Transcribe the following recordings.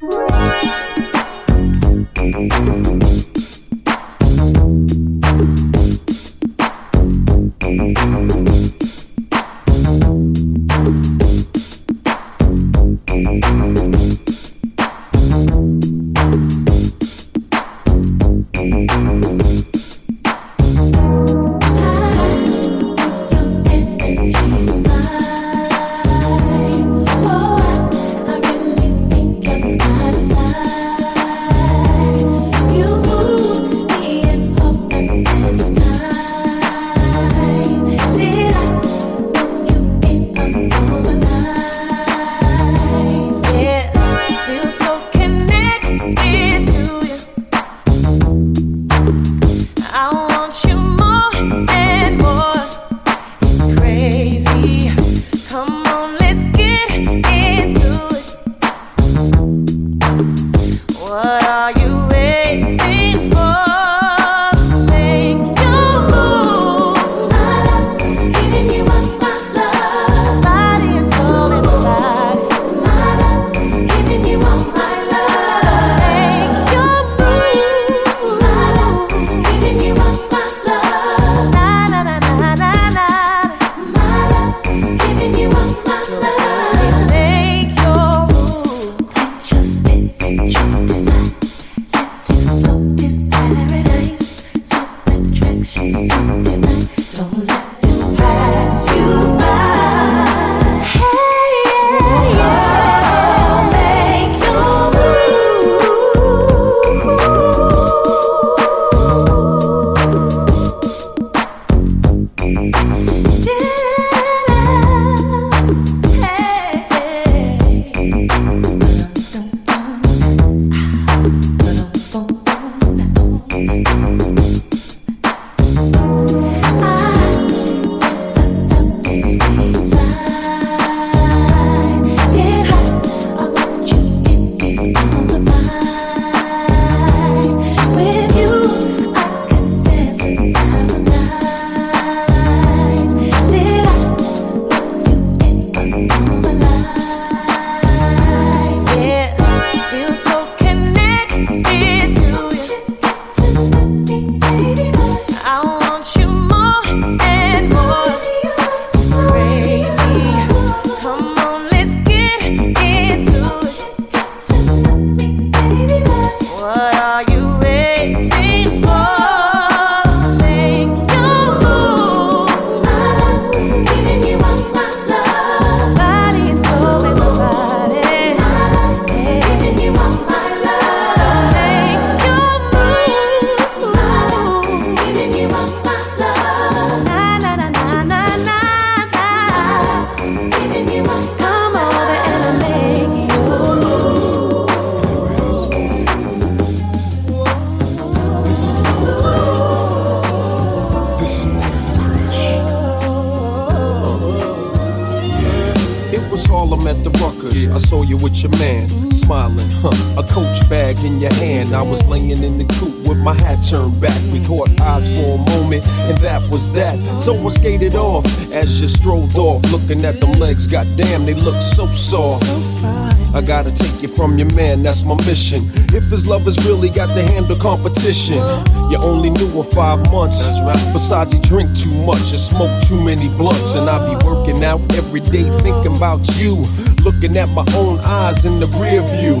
Thank you. Goddamn, they look so soft. I gotta take you from your man, that's my mission. If his lovers really got to handle competition, you only knew him five months. Besides, he drink too much and smoke too many blunts. And I be working out every day thinking about you. Looking at my own eyes in the rear view.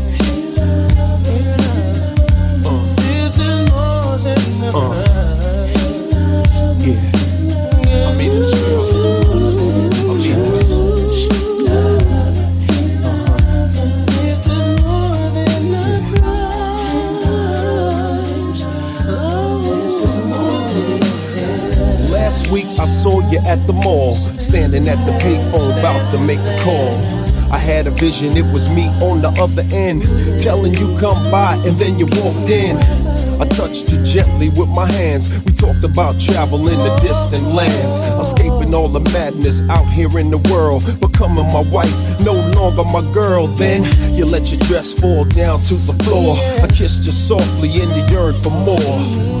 Saw you at the mall, standing at the payphone, about to make a call. I had a vision, it was me on the other end, telling you come by, and then you walked in. I touched you gently with my hands. We talked about traveling to distant lands, escaping all the madness out here in the world, becoming my wife, no longer my girl. Then you let your dress fall down to the floor. I kissed you softly and you yearned for more.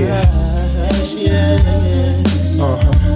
Yeah. Uh-huh.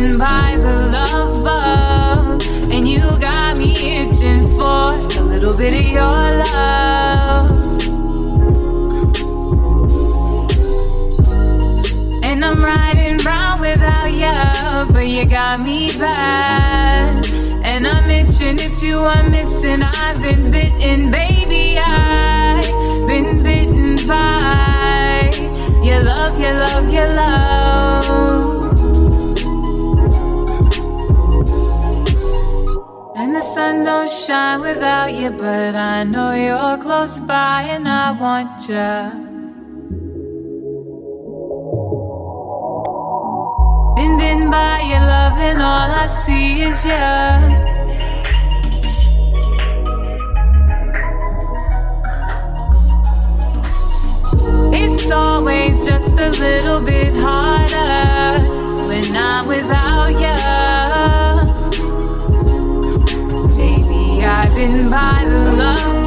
By the love bug, and you got me itching for a little bit of your love. And I'm riding round without you, but you got me bad. And I'm itching, it's you I'm missing. I've been bitten, baby. I've been bitten by your love, your love, your love. Sun don't shine without you, but I know you're close by and I want you. Bitten by your love, and all I see is you. It's always just a little bit by the love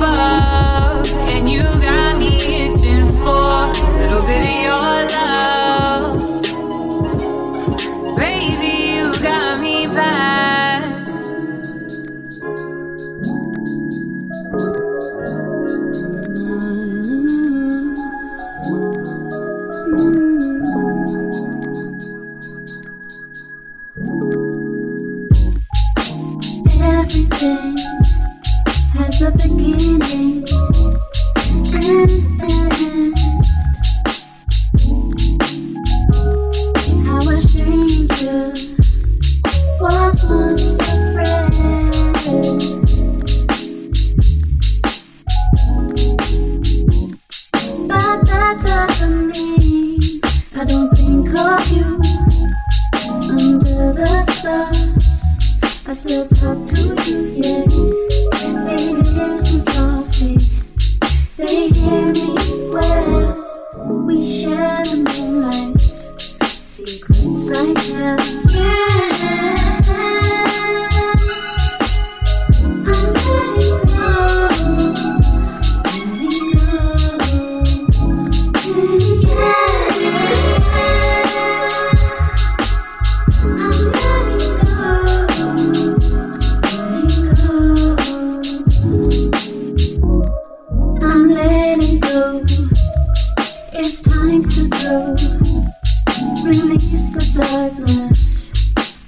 darkness.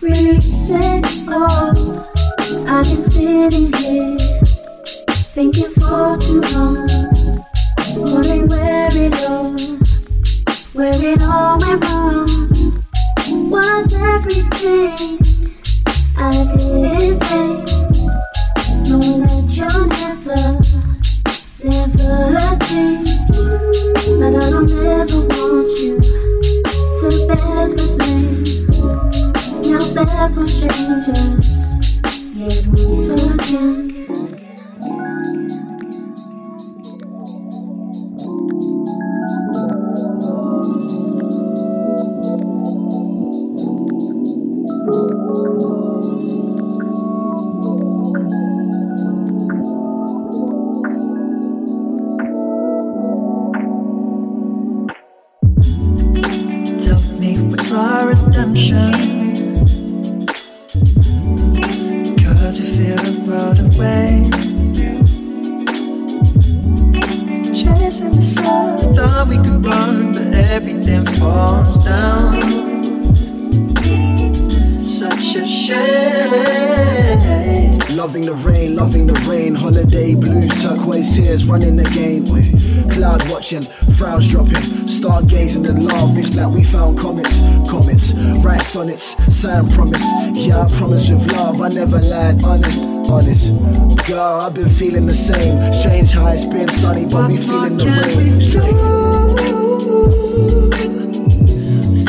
Release it all. I've been sitting here thinking for too long. Wondering where it all, where it all went wrong. Was everything I did in vain? Knowing that you'll never, never change. But I don't ever want you bear the blame. Now that we're strangers, yet we so our redemption? The rain, loving the rain, holiday blues, turquoise tears running again. Cloud watching, frowns dropping, stargazing and lavish like we found comets, comets, write sonnets, sign promise. Yeah, I promise with love, I never lied, honest, honest. Girl, I've been feeling the same. Strange how it's been sunny, but we feeling the What can we rain.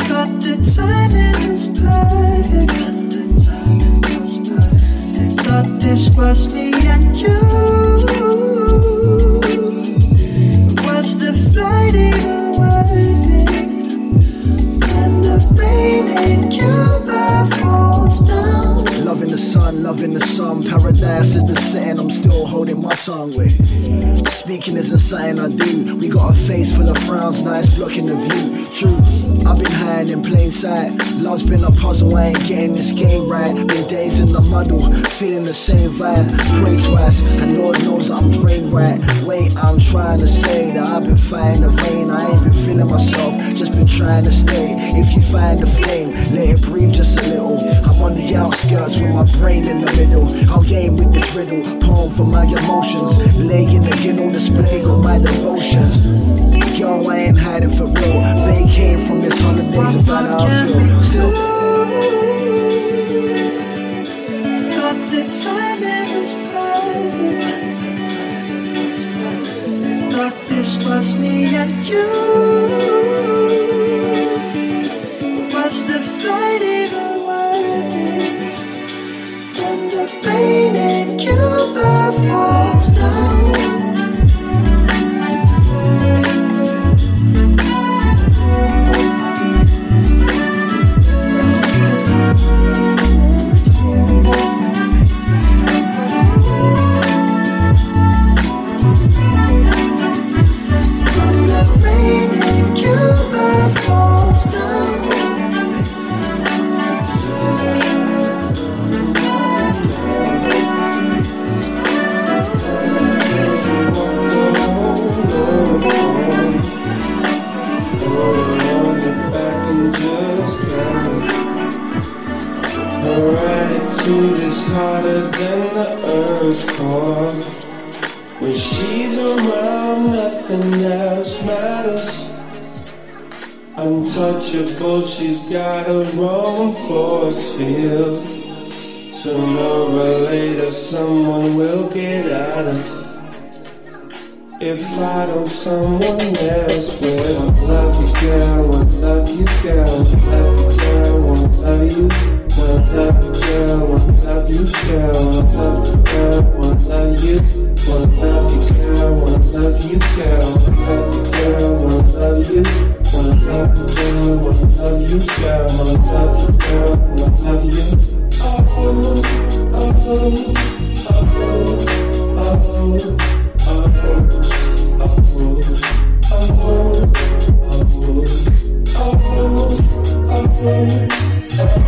Thought the timing was perfect just was me and you. Setting. I'm still holding my tongue with. Speaking isn't something I do. We got a face full of frowns, nice blocking the view. True, I've been hiding in plain sight. Love's been a puzzle, I ain't getting this game right. Been days in the muddle, feeling the same vibe. Pray twice, and Lord knows I'm drained right. Wait, I'm trying to say that I've been fighting the rain. I ain't been feeling myself, just been trying to stay. If you find the flame, let it breathe just a little. I'm on the outskirts with my brain in the middle. I'll game with this riddle, poem for my emotions. Laying again on display on my devotions. Yo, I ain't hiding for real. They came from this holiday to find out I feel. Still. Thought the timing was perfect. Thought this was me and you. Was the flight even untouchable. She's got a wrong force field. Sooner or later, someone will get at her. If I don't, someone else will. Want love you, girl. Want love you, girl. Want love you, girl. Want love you. Want love you, girl. Want love you, girl. Want love you, girl. Want love you. Want love you, girl. Want love you, girl. Want love you, girl. Want love you. Wanna love you, girl. Wanna love you, girl. Wanna love you, girl. Wanna love you. Oh, oh, oh, oh, oh, Uh.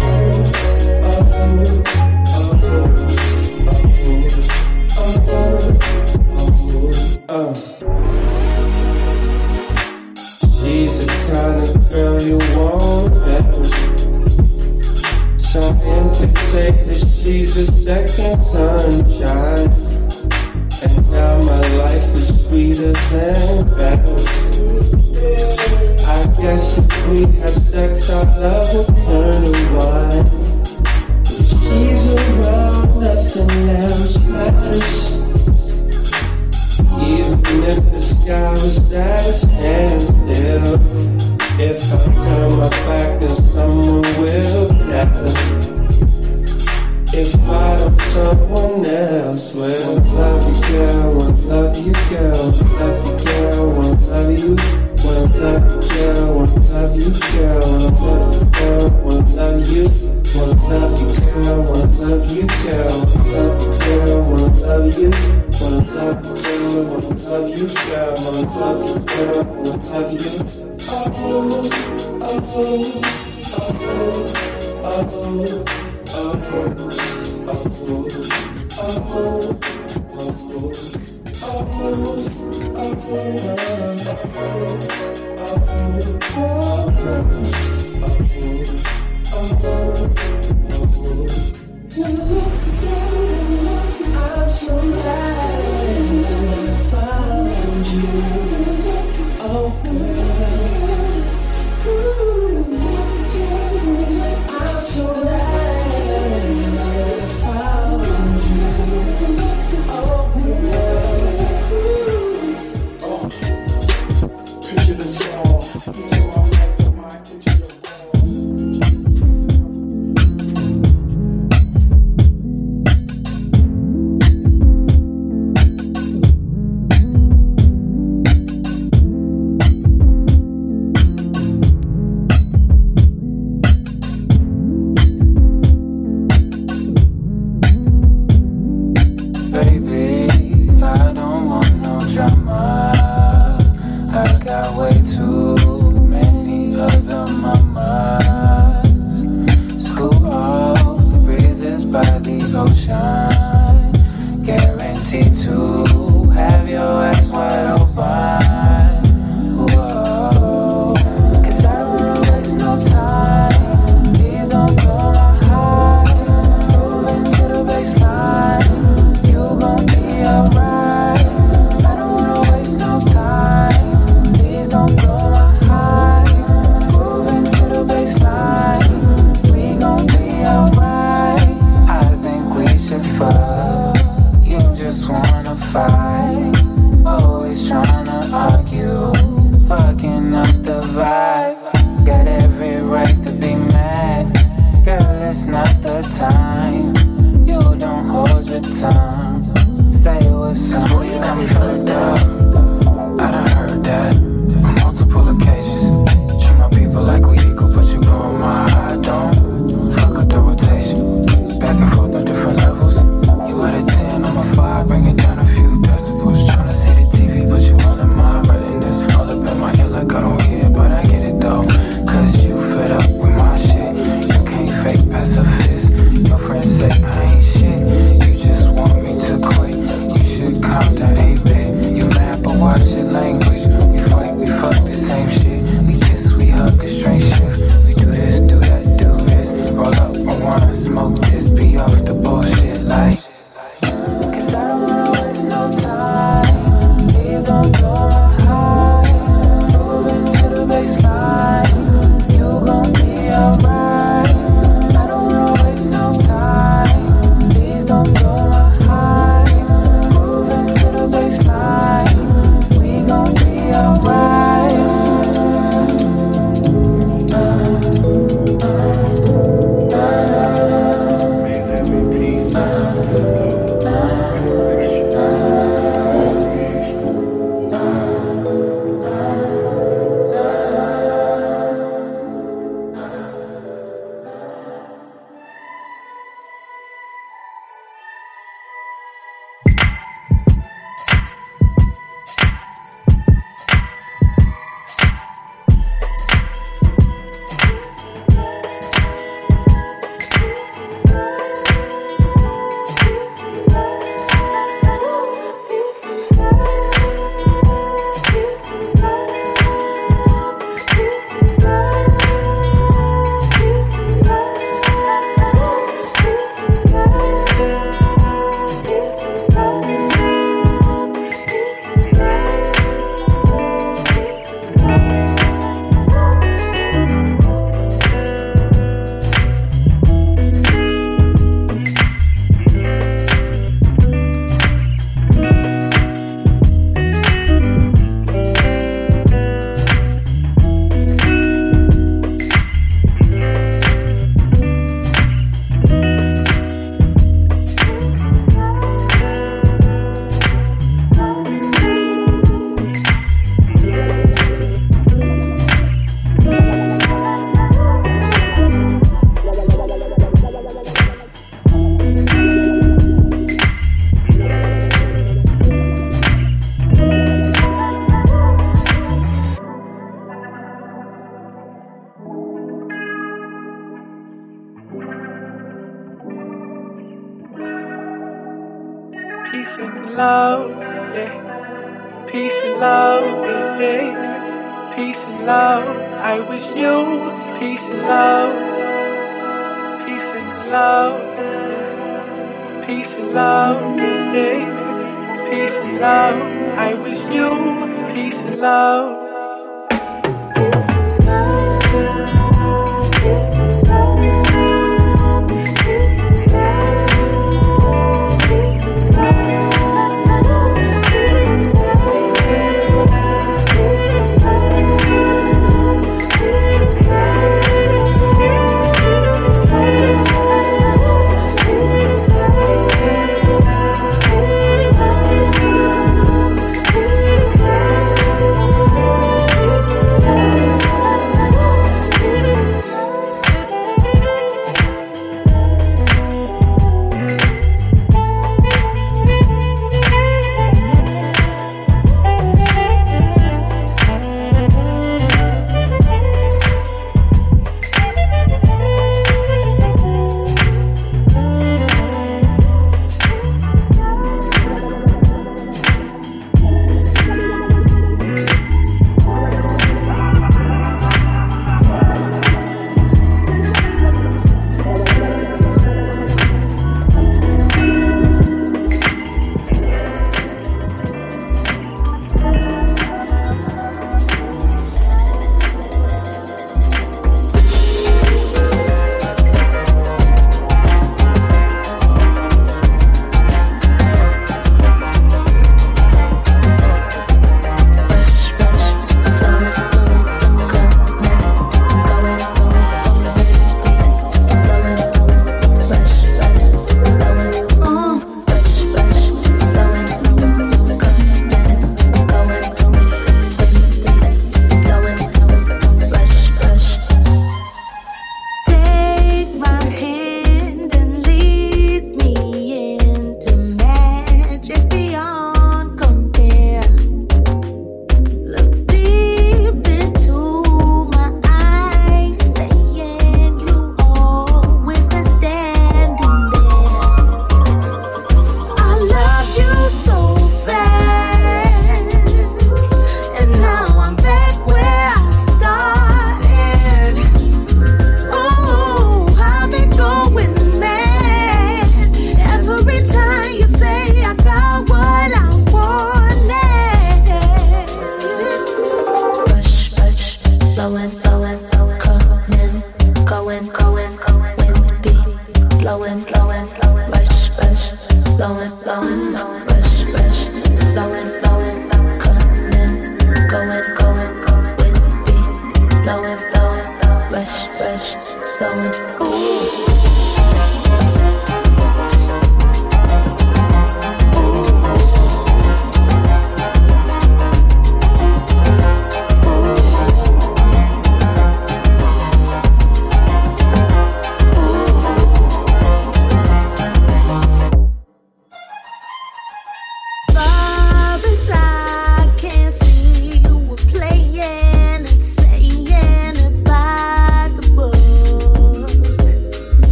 Girl. Want love you, girl. Want love you. Want love you, girl. Want love you, girl. Want love you. Wanna love you, wanna love you, girl, wanna love you, girl, wanna love you. Oh, oh, oh, oh, oh, I'm so glad. peace love. I wish you peace and love.